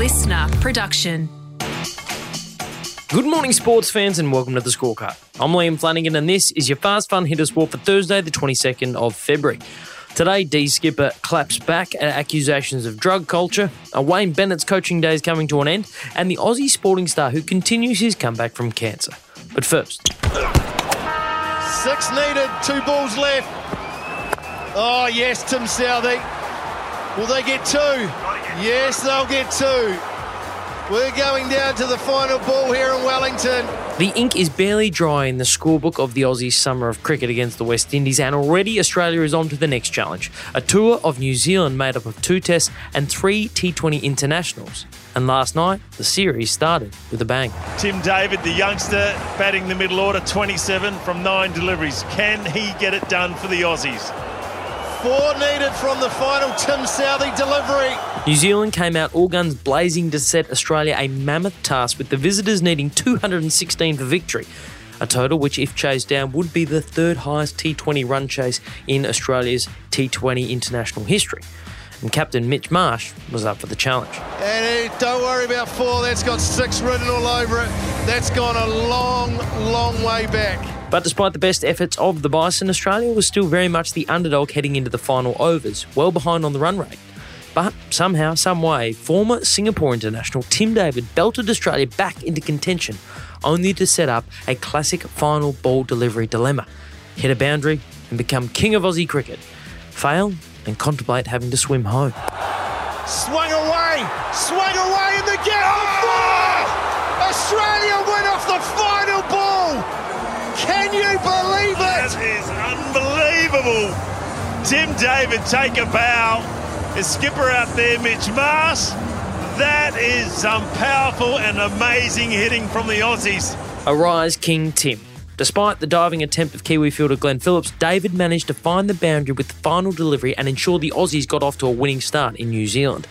listener production. Good morning, sports fans, and welcome to the scorecard. I'm Liam Flanagan, and this is your Fast Fun Hitter Sport for Thursday, the 22nd of February. Today, D skipper claps back at accusations of drug culture, a Wayne Bennett's coaching days coming to an end, and the Aussie sporting star who continues his comeback from cancer. But first, Six needed, two balls left. Oh, yes, Tim Southee. Will they get two? Yes, they'll get two. We're going down to the final ball here in Wellington. the ink is barely dry in the scorebook of the Aussies' summer of cricket against the West Indies, and already Australia is on to the next challenge a tour of New Zealand made up of two tests and three T20 internationals. And last night, the series started with a bang. Tim David, the youngster, batting the middle order, 27 from nine deliveries. Can he get it done for the Aussies? Four needed from the final Tim Southee delivery. New Zealand came out all guns blazing to set Australia a mammoth task with the visitors needing 216 for victory. A total which, if chased down, would be the third highest T20 run chase in Australia's T20 international history. And captain Mitch Marsh was up for the challenge. And uh, don't worry about four, that's got six written all over it. That's gone a long, long way back. But despite the best efforts of the Bison, Australia was still very much the underdog heading into the final overs, well behind on the run rate. But somehow, some way, former Singapore international Tim David belted Australia back into contention, only to set up a classic final ball delivery dilemma hit a boundary and become king of Aussie cricket, fail and contemplate having to swim home. Swung away, swung away in the Tim David, take a bow. His skipper out there, Mitch Marsh. That is some powerful and amazing hitting from the Aussies. Arise King Tim. Despite the diving attempt of Kiwi fielder Glenn Phillips, David managed to find the boundary with the final delivery and ensure the Aussies got off to a winning start in New Zealand.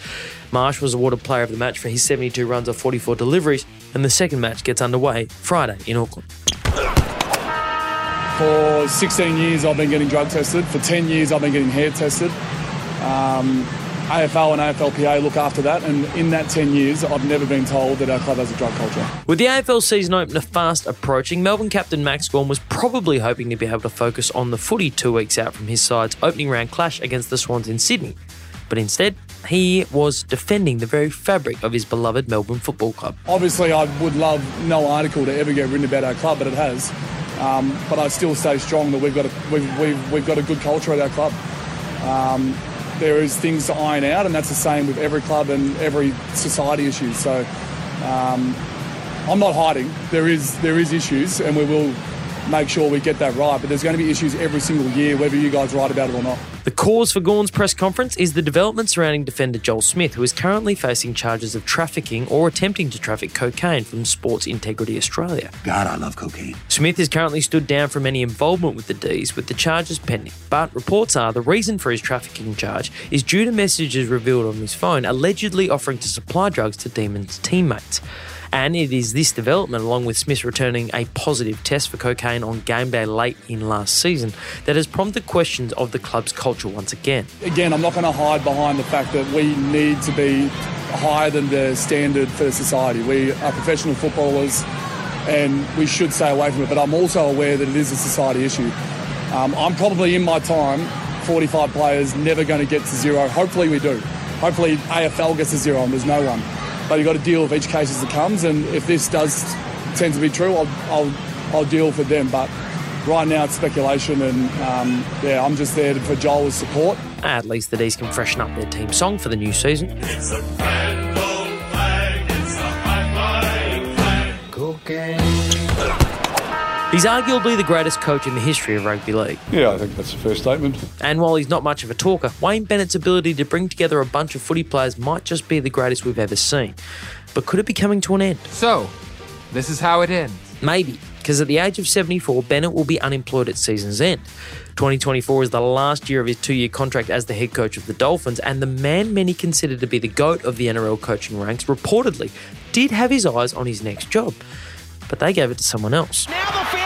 Marsh was awarded player of the match for his 72 runs off 44 deliveries, and the second match gets underway Friday in Auckland. For 16 years, I've been getting drug tested. For 10 years, I've been getting hair tested. Um, AFL and AFLPA look after that, and in that 10 years, I've never been told that our club has a drug culture. With the AFL season opener fast approaching, Melbourne captain Max Gawn was probably hoping to be able to focus on the footy two weeks out from his side's opening round clash against the Swans in Sydney. But instead, he was defending the very fabric of his beloved Melbourne Football Club. Obviously, I would love no article to ever get written about our club, but it has. Um, but I still stay strong that we've got a, we've, we've, we've got a good culture at our club. Um, there is things to iron out, and that's the same with every club and every society issue. So um, I'm not hiding. There is there is issues, and we will make sure we get that right. But there's going to be issues every single year, whether you guys write about it or not. The cause for Gawn's press conference is the development surrounding defender Joel Smith, who is currently facing charges of trafficking or attempting to traffic cocaine from Sports Integrity Australia. God, I love cocaine. Smith is currently stood down from any involvement with the Dees, with the charges pending. But reports are the reason for his trafficking charge is due to messages revealed on his phone allegedly offering to supply drugs to Demon's teammates. And it is this development, along with Smith returning a positive test for cocaine on game day late in last season, that has prompted questions of the club's culture once again. Again, I'm not going to hide behind the fact that we need to be higher than the standard for society. We are professional footballers and we should stay away from it, but I'm also aware that it is a society issue. Um, I'm probably in my time, 45 players, never going to get to zero. Hopefully we do. Hopefully AFL gets to zero and there's no one. But you've got to deal with each case as it comes, and if this does tend to be true, I'll, I'll, I'll deal with them. But right now it's speculation, and um, yeah, I'm just there for Joel's support. At least the Dees can freshen up their team song for the new season. He's arguably the greatest coach in the history of rugby league. Yeah, I think that's a fair statement. And while he's not much of a talker, Wayne Bennett's ability to bring together a bunch of footy players might just be the greatest we've ever seen. But could it be coming to an end? So, this is how it ends. Maybe, because at the age of 74, Bennett will be unemployed at season's end. 2024 is the last year of his two year contract as the head coach of the Dolphins, and the man many consider to be the GOAT of the NRL coaching ranks reportedly did have his eyes on his next job. But they gave it to someone else. Now the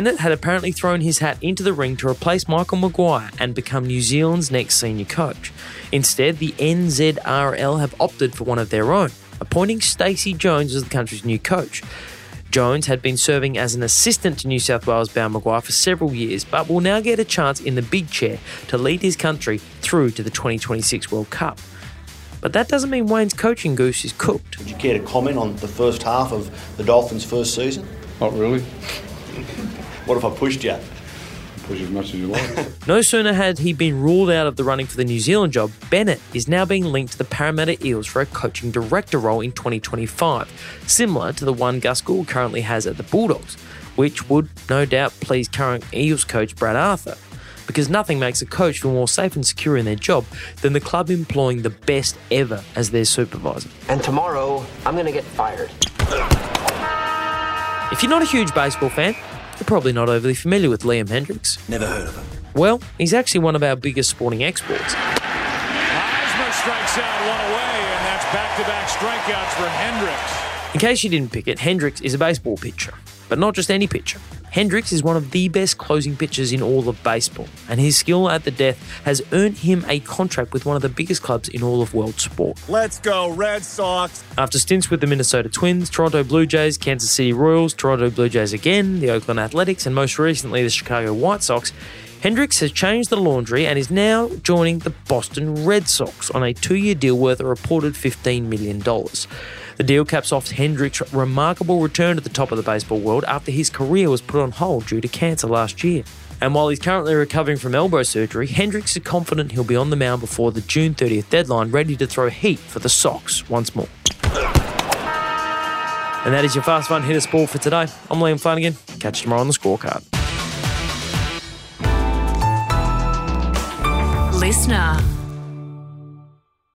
Bennett had apparently thrown his hat into the ring to replace Michael Maguire and become New Zealand's next senior coach. Instead, the NZRL have opted for one of their own, appointing Stacey Jones as the country's new coach. Jones had been serving as an assistant to New South Wales bound Maguire for several years, but will now get a chance in the big chair to lead his country through to the 2026 World Cup. But that doesn't mean Wayne's coaching goose is cooked. Would you care to comment on the first half of the Dolphins' first season? Not really. What if I pushed you? Push as much as you like. No sooner had he been ruled out of the running for the New Zealand job, Bennett is now being linked to the Parramatta Eels for a coaching director role in 2025, similar to the one Gus Gould currently has at the Bulldogs, which would no doubt please current Eels coach Brad Arthur. Because nothing makes a coach feel more safe and secure in their job than the club employing the best ever as their supervisor. And tomorrow, I'm going to get fired. If you're not a huge baseball fan, you're probably not overly familiar with Liam Hendriks. Never heard of him. Well, he's actually one of our biggest sporting exports. Hosmer strikes out one away, and that's back-to-back strikeouts for Hendriks. In case you didn't pick it, Hendriks is a baseball pitcher, but not just any pitcher. Hendriks is one of the best closing pitchers in all of baseball, and his skill at the death has earned him a contract with one of the biggest clubs in all of world sport. Let's go, Red Sox. After stints with the Minnesota Twins, Toronto Blue Jays, Kansas City Royals, Toronto Blue Jays again, the Oakland Athletics, and most recently the Chicago White Sox, Hendriks has changed the laundry and is now joining the Boston Red Sox on a two year deal worth a reported $15 million. The deal caps off Hendriks' remarkable return to the top of the baseball world after his career was put on hold due to cancer last year. And while he's currently recovering from elbow surgery, Hendriks is confident he'll be on the mound before the June 30th deadline, ready to throw heat for the Sox once more. And that is your Fast Fun Hitter Sport for today. I'm Liam Flanagan. Catch you tomorrow on the scorecard. Listener.